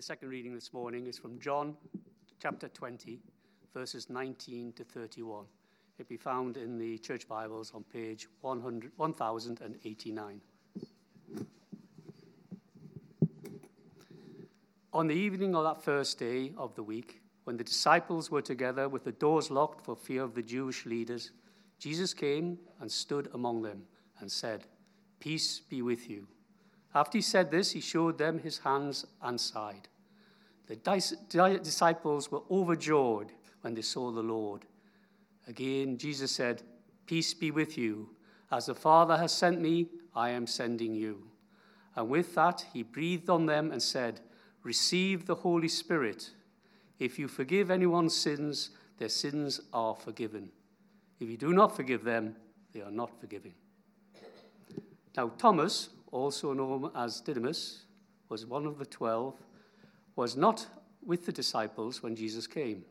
The second reading this morning is from John chapter 20, verses 19 to 31. It be found in the Church Bibles on page 100, 1089. On the evening of that first day of the week, when the disciples were together with the doors locked for fear of the Jewish leaders, Jesus came and stood among them and said, Peace be with you. After he said this, he showed them his hands and side. The disciples were overjoyed when they saw the Lord. Again, Jesus said, Peace be with you. As the Father has sent me, I am sending you. And with that, he breathed on them and said, Receive the Holy Spirit. If you forgive anyone's sins, their sins are forgiven. If you do not forgive them, they are not forgiven. Now, Thomas, also known as Didymus, was one of the twelve, was not with the disciples when Jesus came.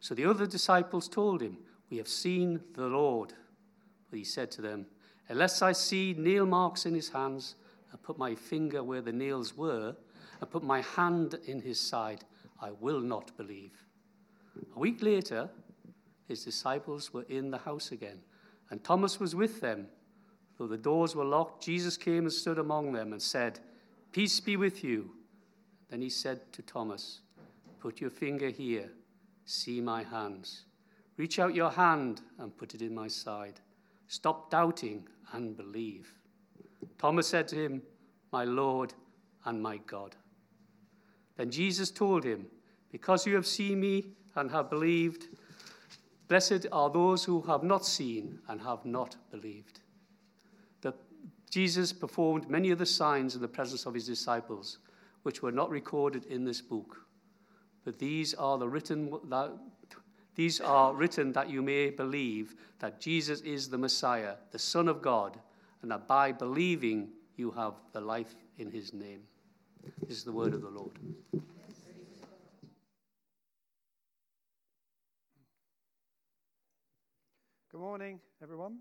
So the other disciples told him, We have seen the Lord. But he said to them, Unless I see nail marks in his hands, and put my finger where the nails were, and put my hand in his side, I will not believe. A week later, his disciples were in the house again, and Thomas was with them. Though the doors were locked, Jesus came and stood among them and said, Peace be with you. Then he said to Thomas, Put your finger here, see my hands. Reach out your hand and put it in my side. Stop doubting and believe. Thomas said to him, My Lord and my God. Then Jesus told him, Because you have seen me and have believed, blessed are those who have not seen and have not believed. Jesus performed many other signs in the presence of his disciples, which were not recorded in this book. But these are the written that these are written that you may believe that Jesus is the Messiah, the Son of God, and that by believing you have the life in his name. This is the word of the Lord. Good morning, everyone.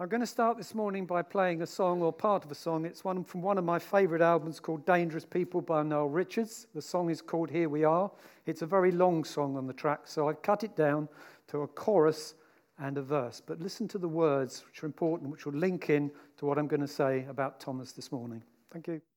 I'm going to start this morning by playing a song or part of a song. It's one from one of my favorite albums called Dangerous People by Noel Richards. The song is called Here We Are. It's a very long song on the track, so I cut it down to a chorus and a verse. But listen to the words, which are important, which will link in to what I'm going to say about Thomas this morning. Thank you.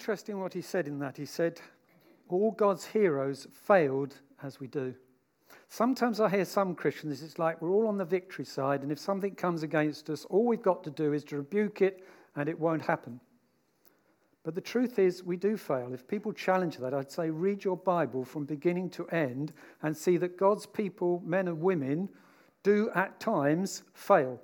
Interesting what he said in that. He said, All God's heroes failed as we do. Sometimes I hear some Christians, it's like we're all on the victory side, and if something comes against us, all we've got to do is to rebuke it and it won't happen. But the truth is, we do fail. If people challenge that, I'd say read your Bible from beginning to end and see that God's people, men and women, do at times fail.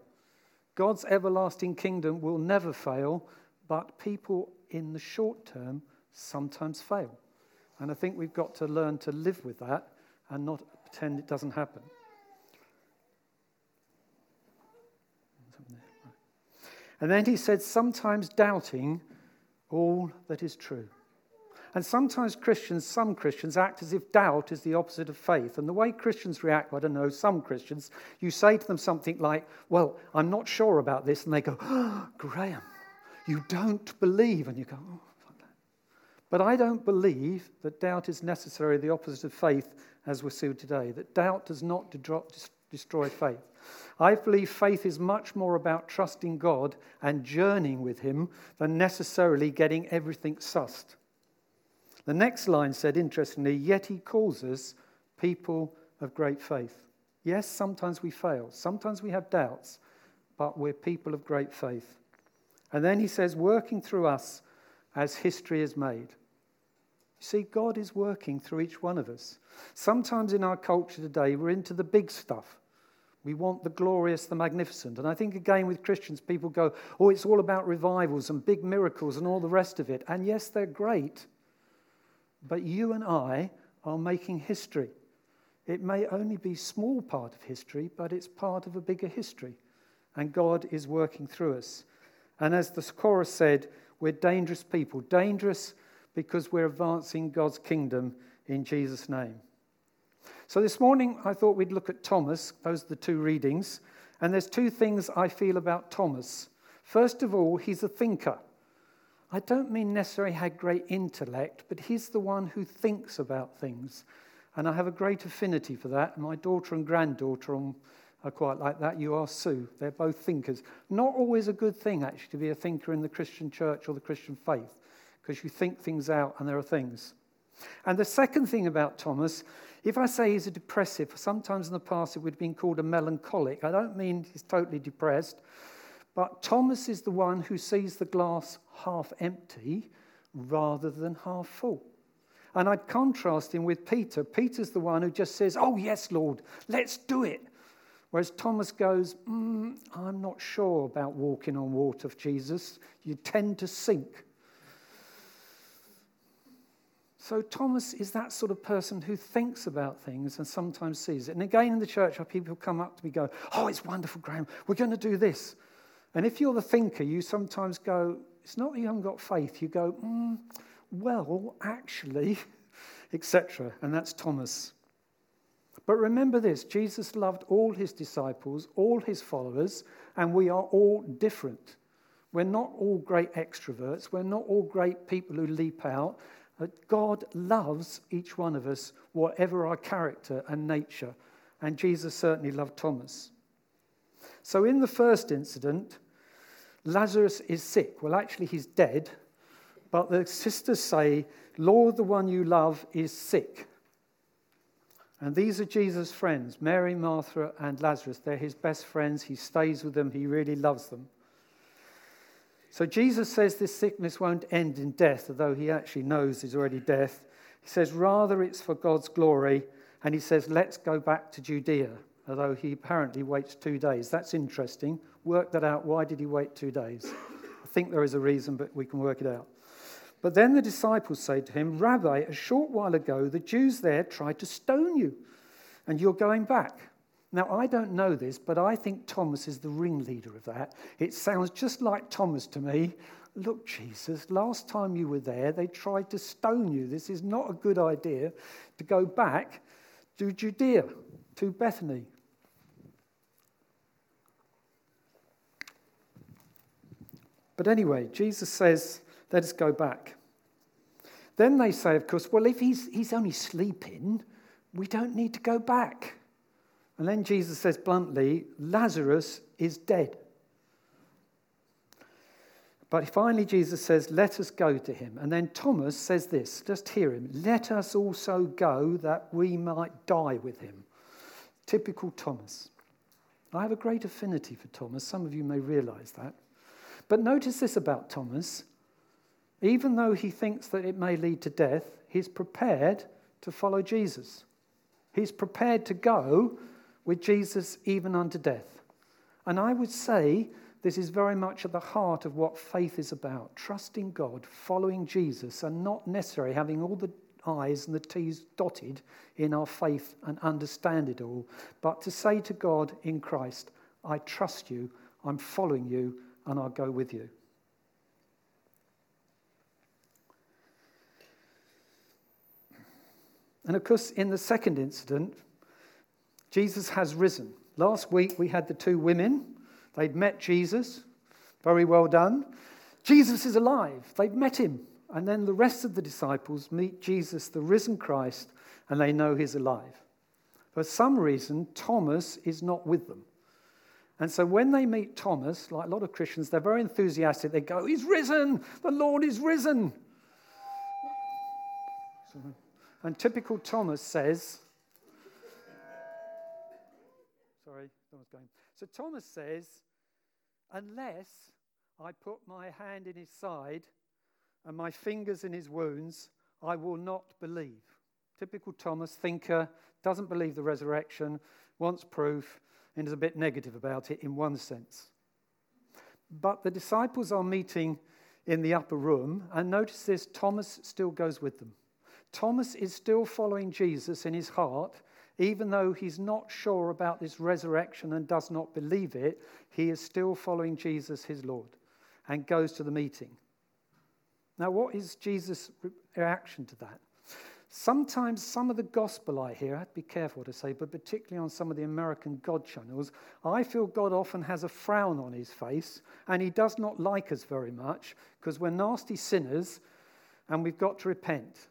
God's everlasting kingdom will never fail, but people in the short term sometimes fail. And I think we've got to learn to live with that and not pretend it doesn't happen. And then he said, sometimes doubting all that is true. And sometimes Christians, some Christians, act as if doubt is the opposite of faith. And the way Christians react, I don't know, some Christians, you say to them something like, Well, I'm not sure about this. And they go, oh, Graham, you don't believe. And you go, Oh, fuck that. But I don't believe that doubt is necessarily the opposite of faith, as we'll see today, that doubt does not destroy faith. I believe faith is much more about trusting God and journeying with Him than necessarily getting everything sussed. The next line said, interestingly, yet He calls us people of great faith. Yes, sometimes we fail, sometimes we have doubts, but we're people of great faith. And then He says, working through us as history is made. You see, God is working through each one of us. Sometimes in our culture today, we're into the big stuff. We want the glorious, the magnificent. And I think again with Christians, people go, oh, it's all about revivals and big miracles and all the rest of it. And yes, they're great. But you and I are making history. It may only be a small part of history, but it's part of a bigger history. And God is working through us. And as the chorus said, we're dangerous people. Dangerous because we're advancing God's kingdom in Jesus' name. So this morning, I thought we'd look at Thomas. Those are the two readings. And there's two things I feel about Thomas. First of all, he's a thinker. I don't mean necessarily had great intellect, but he's the one who thinks about things. And I have a great affinity for that. My daughter and granddaughter are quite like that. You are Sue. They're both thinkers. Not always a good thing, actually, to be a thinker in the Christian church or the Christian faith, because you think things out and there are things. And the second thing about Thomas if I say he's a depressive, sometimes in the past it would have been called a melancholic. I don't mean he's totally depressed, but Thomas is the one who sees the glass half empty rather than half full. And I'd contrast him with Peter. Peter's the one who just says, Oh, yes, Lord, let's do it. Whereas Thomas goes, mm, I'm not sure about walking on water, Jesus. You tend to sink. So Thomas is that sort of person who thinks about things and sometimes sees it. And again in the church, people come up to me go, Oh, it's wonderful, Graham. We're going to do this. And if you're the thinker, you sometimes go, It's not that you haven't got faith. You go, mm, Well, actually, etc. And that's Thomas. But remember this Jesus loved all his disciples, all his followers, and we are all different. We're not all great extroverts. We're not all great people who leap out. That God loves each one of us, whatever our character and nature. And Jesus certainly loved Thomas. So, in the first incident, Lazarus is sick. Well, actually, he's dead. But the sisters say, Lord, the one you love is sick. And these are Jesus' friends Mary, Martha, and Lazarus. They're his best friends. He stays with them, he really loves them. So Jesus says this sickness won't end in death, although he actually knows there's already death. He says, rather, it's for God's glory. And he says, let's go back to Judea, although he apparently waits two days. That's interesting. Work that out. Why did he wait two days? I think there is a reason, but we can work it out. But then the disciples say to him, Rabbi, a short while ago, the Jews there tried to stone you, and you're going back. Now, I don't know this, but I think Thomas is the ringleader of that. It sounds just like Thomas to me. Look, Jesus, last time you were there, they tried to stone you. This is not a good idea to go back to Judea, to Bethany. But anyway, Jesus says, let us go back. Then they say, of course, well, if he's, he's only sleeping, we don't need to go back. And then Jesus says bluntly, Lazarus is dead. But finally, Jesus says, Let us go to him. And then Thomas says this just hear him. Let us also go that we might die with him. Typical Thomas. I have a great affinity for Thomas. Some of you may realize that. But notice this about Thomas even though he thinks that it may lead to death, he's prepared to follow Jesus. He's prepared to go with Jesus even unto death. And I would say this is very much at the heart of what faith is about trusting God, following Jesus, and not necessarily having all the I's and the T's dotted in our faith and understand it all, but to say to God in Christ, I trust you, I'm following you, and I'll go with you. And of course, in the second incident, Jesus has risen. Last week we had the two women. They'd met Jesus. Very well done. Jesus is alive. They've met him. And then the rest of the disciples meet Jesus, the risen Christ, and they know he's alive. For some reason, Thomas is not with them. And so when they meet Thomas, like a lot of Christians, they're very enthusiastic. They go, He's risen! The Lord is risen! And typical Thomas says, Sorry, Thomas going. So Thomas says, Unless I put my hand in his side and my fingers in his wounds, I will not believe. Typical Thomas, thinker, doesn't believe the resurrection, wants proof, and is a bit negative about it in one sense. But the disciples are meeting in the upper room, and notice this Thomas still goes with them. Thomas is still following Jesus in his heart, even though he's not sure about this resurrection and does not believe it, he is still following Jesus, his Lord, and goes to the meeting. Now, what is Jesus' reaction to that? Sometimes some of the gospel I hear, I have to be careful to say, but particularly on some of the American God channels, I feel God often has a frown on his face and he does not like us very much because we're nasty sinners and we've got to repent.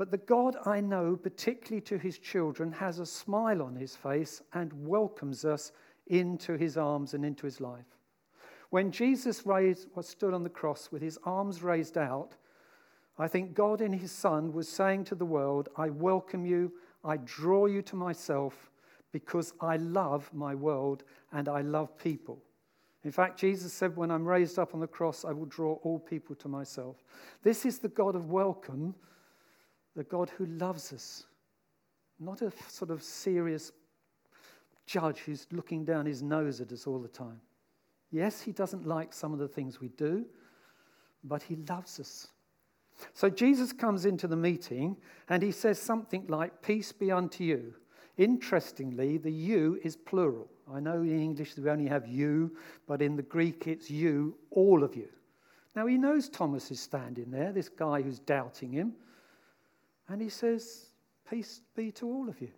But the God I know, particularly to his children, has a smile on his face and welcomes us into his arms and into his life. When Jesus raised, was stood on the cross with his arms raised out, I think God in his Son was saying to the world, I welcome you, I draw you to myself because I love my world and I love people. In fact, Jesus said, When I'm raised up on the cross, I will draw all people to myself. This is the God of welcome, the God who loves us, not a sort of serious judge who's looking down his nose at us all the time. Yes, he doesn't like some of the things we do, but he loves us. So Jesus comes into the meeting and he says something like, Peace be unto you. Interestingly, the you is plural. I know in English we only have you, but in the Greek it's you, all of you. Now he knows Thomas is standing there, this guy who's doubting him, and he says, Peace be to all of you.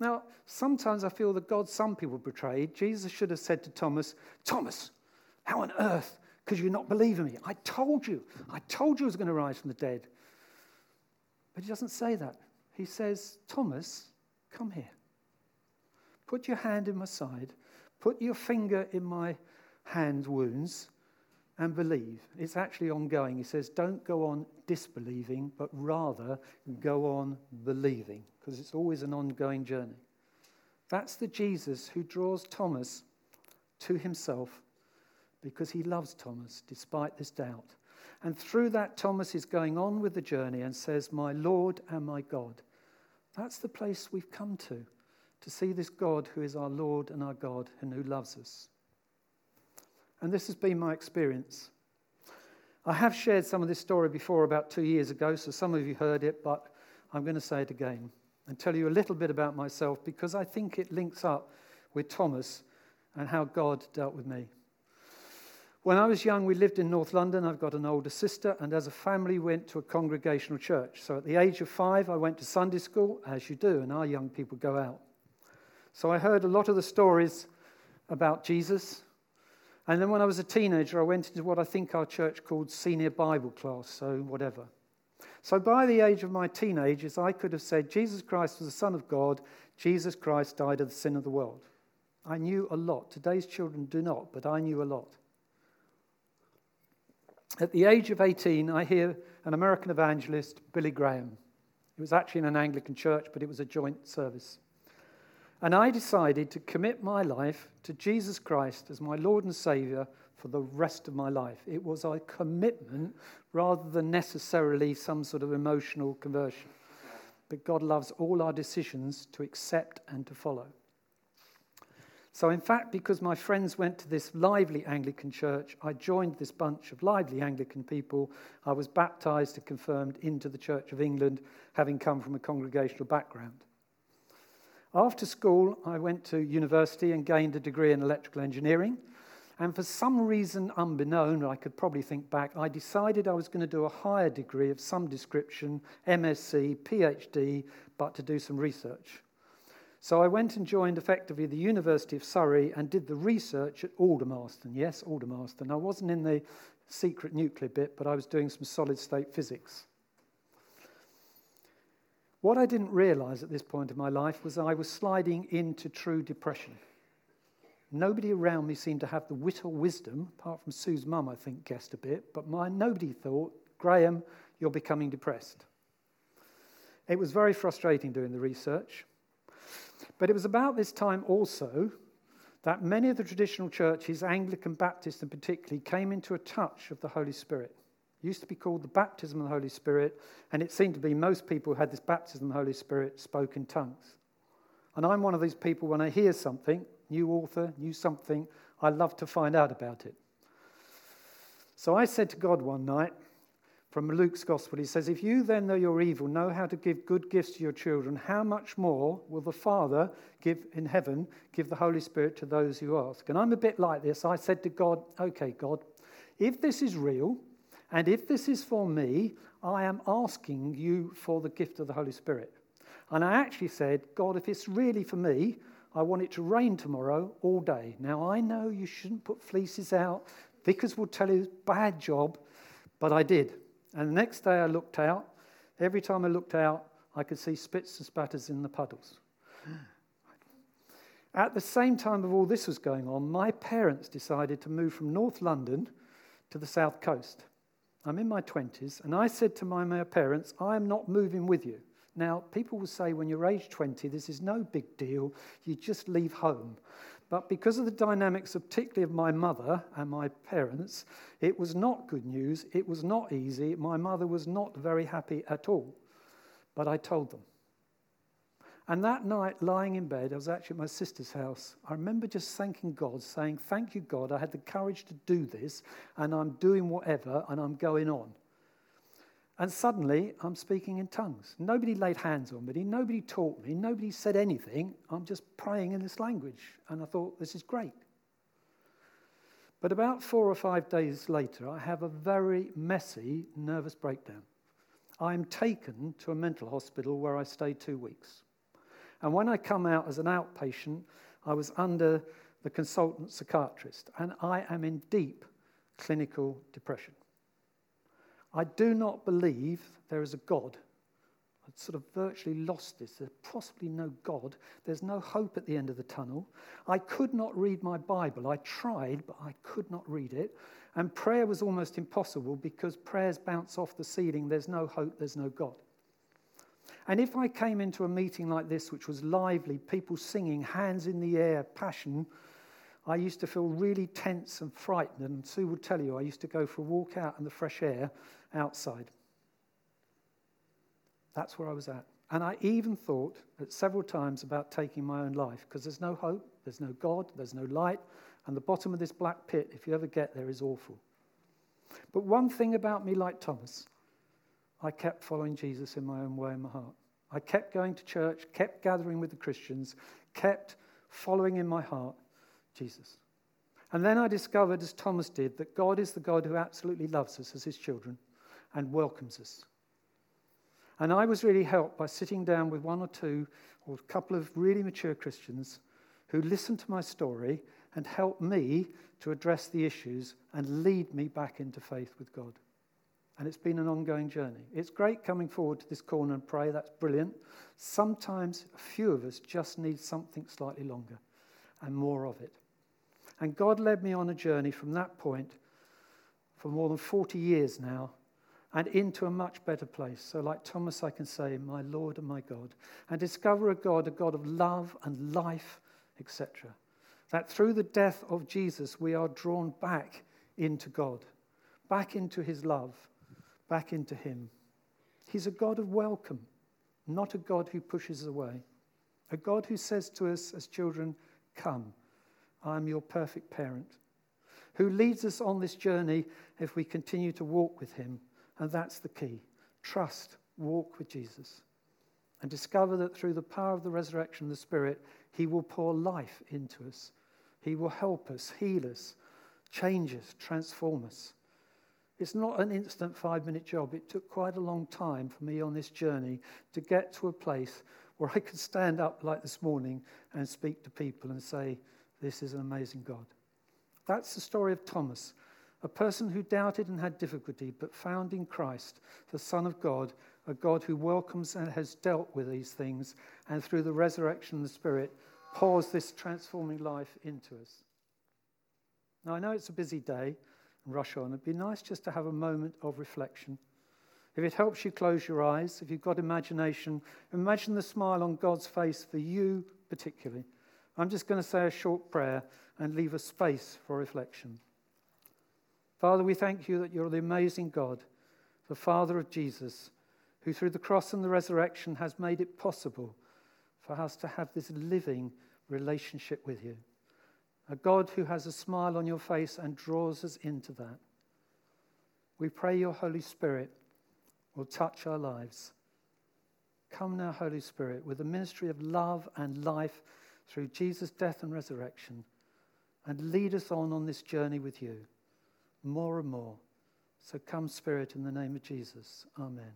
Now, sometimes I feel that God, some people betrayed. Jesus should have said to Thomas, Thomas, how on earth could you not believe in me? I told you. I told you I was going to rise from the dead. But he doesn't say that. He says, Thomas, come here. Put your hand in my side. Put your finger in my hand wounds and believe. It's actually ongoing. He says, don't go on disbelieving, but rather go on believing, because it's always an ongoing journey. That's the Jesus who draws Thomas to himself because he loves Thomas despite this doubt. And through that, Thomas is going on with the journey and says, My Lord and my God. That's the place we've come to, to see this God who is our Lord and our God and who loves us. And this has been my experience. I have shared some of this story before about two years ago, so some of you heard it, but I'm going to say it again and tell you a little bit about myself because I think it links up with Thomas and how God dealt with me. When I was young, we lived in North London. I've got an older sister, and as a family, went to a congregational church. So at the age of five, I went to Sunday school, as you do, and our young people go out. So I heard a lot of the stories about Jesus and then when I was a teenager, I went into what I think our church called senior Bible class, so whatever. So by the age of my teenagers, I could have said Jesus Christ was the Son of God, Jesus Christ died of the sin of the world. I knew a lot. Today's children do not, but I knew a lot. At the age of 18, I hear an American evangelist, Billy Graham. It was actually in an Anglican church, but it was a joint service. And I decided to commit my life to Jesus Christ as my Lord and Savior for the rest of my life. It was a commitment rather than necessarily some sort of emotional conversion. But God loves all our decisions to accept and to follow. So, in fact, because my friends went to this lively Anglican church, I joined this bunch of lively Anglican people. I was baptized and confirmed into the Church of England, having come from a congregational background. After school, I went to university and gained a degree in electrical engineering. And for some reason unbeknown, I could probably think back, I decided I was going to do a higher degree of some description, MSc, PhD, but to do some research. So I went and joined effectively the University of Surrey and did the research at Aldermaston. Yes, Aldermaston. I wasn't in the secret nuclear bit, but I was doing some solid state physics. What I didn't realize at this point in my life was I was sliding into true depression. Nobody around me seemed to have the wit or wisdom, apart from Sue's mum, I think, guessed a bit, but my, nobody thought, Graham, you're becoming depressed. It was very frustrating doing the research. But it was about this time also that many of the traditional churches, Anglican, Baptist, and particularly, came into a touch of the Holy Spirit. It used to be called the baptism of the Holy Spirit, and it seemed to be most people who had this baptism of the Holy Spirit spoke in tongues. And I'm one of these people, when I hear something, new author, new something, I love to find out about it. So I said to God one night, from Luke's Gospel. He says, If you then, though you're evil, know how to give good gifts to your children, how much more will the Father give in heaven give the Holy Spirit to those who ask? And I'm a bit like this. I said to God, Okay, God, if this is real and if this is for me, I am asking you for the gift of the Holy Spirit. And I actually said, God, if it's really for me, I want it to rain tomorrow all day. Now, I know you shouldn't put fleeces out. Vicars will tell you, bad job, but I did. And the next day I looked out. Every time I looked out, I could see spits and spatters in the puddles. At the same time of all this was going on, my parents decided to move from North London to the South Coast. I'm in my 20s, and I said to my parents, I am not moving with you. Now, people will say when you're age 20, this is no big deal, you just leave home. But because of the dynamics, of, particularly of my mother and my parents, it was not good news. It was not easy. My mother was not very happy at all. But I told them. And that night, lying in bed, I was actually at my sister's house. I remember just thanking God, saying, Thank you, God, I had the courage to do this, and I'm doing whatever, and I'm going on. And suddenly, I'm speaking in tongues. Nobody laid hands on me, nobody taught me, nobody said anything. I'm just praying in this language. And I thought, this is great. But about four or five days later, I have a very messy nervous breakdown. I'm taken to a mental hospital where I stay two weeks. And when I come out as an outpatient, I was under the consultant psychiatrist, and I am in deep clinical depression. I do not believe there is a God. I've sort of virtually lost this. There's possibly no God. There's no hope at the end of the tunnel. I could not read my Bible. I tried, but I could not read it. And prayer was almost impossible because prayers bounce off the ceiling. There's no hope, there's no God. And if I came into a meeting like this, which was lively, people singing, hands in the air, passion, I used to feel really tense and frightened. And Sue would tell you, I used to go for a walk out in the fresh air outside. That's where I was at. And I even thought at several times about taking my own life because there's no hope, there's no God, there's no light, and the bottom of this black pit, if you ever get there, is awful. But one thing about me, like Thomas, I kept following Jesus in my own way in my heart. I kept going to church, kept gathering with the Christians, kept following in my heart Jesus. And then I discovered, as Thomas did, that God is the God who absolutely loves us as his children and welcomes us. And I was really helped by sitting down with one or two or a couple of really mature Christians who listened to my story and helped me to address the issues and lead me back into faith with God. And it's been an ongoing journey. It's great coming forward to this corner and pray, that's brilliant. Sometimes a few of us just need something slightly longer and more of it. And God led me on a journey from that point for more than 40 years now and into a much better place. So, like Thomas, I can say, My Lord and my God, and discover a God, a God of love and life, etc. That through the death of Jesus, we are drawn back into God, back into his love, back into him. He's a God of welcome, not a God who pushes away. A God who says to us as children, Come, I am your perfect parent. Who leads us on this journey if we continue to walk with him. And that's the key. Trust, walk with Jesus. And discover that through the power of the resurrection of the Spirit, he will pour life into us. He will help us, heal us, change us, transform us. It's not an instant five minute job. It took quite a long time for me on this journey to get to a place where I could stand up like this morning and speak to people and say, This is an amazing God. That's the story of Thomas, a person who doubted and had difficulty, but found in Christ, the Son of God, a God who welcomes and has dealt with these things, and through the resurrection of the Spirit, pours this transforming life into us. Now, I know it's a busy day rush on. It'd be nice just to have a moment of reflection. If it helps you close your eyes, if you've got imagination, imagine the smile on God's face for you particularly. I'm just going to say a short prayer and leave a space for reflection. Father, we thank you that you're the amazing God, the Father of Jesus, who through the cross and the resurrection has made it possible for us to have this living relationship with you. A God who has a smile on your face and draws us into that. We pray your Holy Spirit will touch our lives. Come now, Holy Spirit, with the ministry of love and life through Jesus' death and resurrection, and lead us on on this journey with you more and more. So come, Spirit, in the name of Jesus. Amen.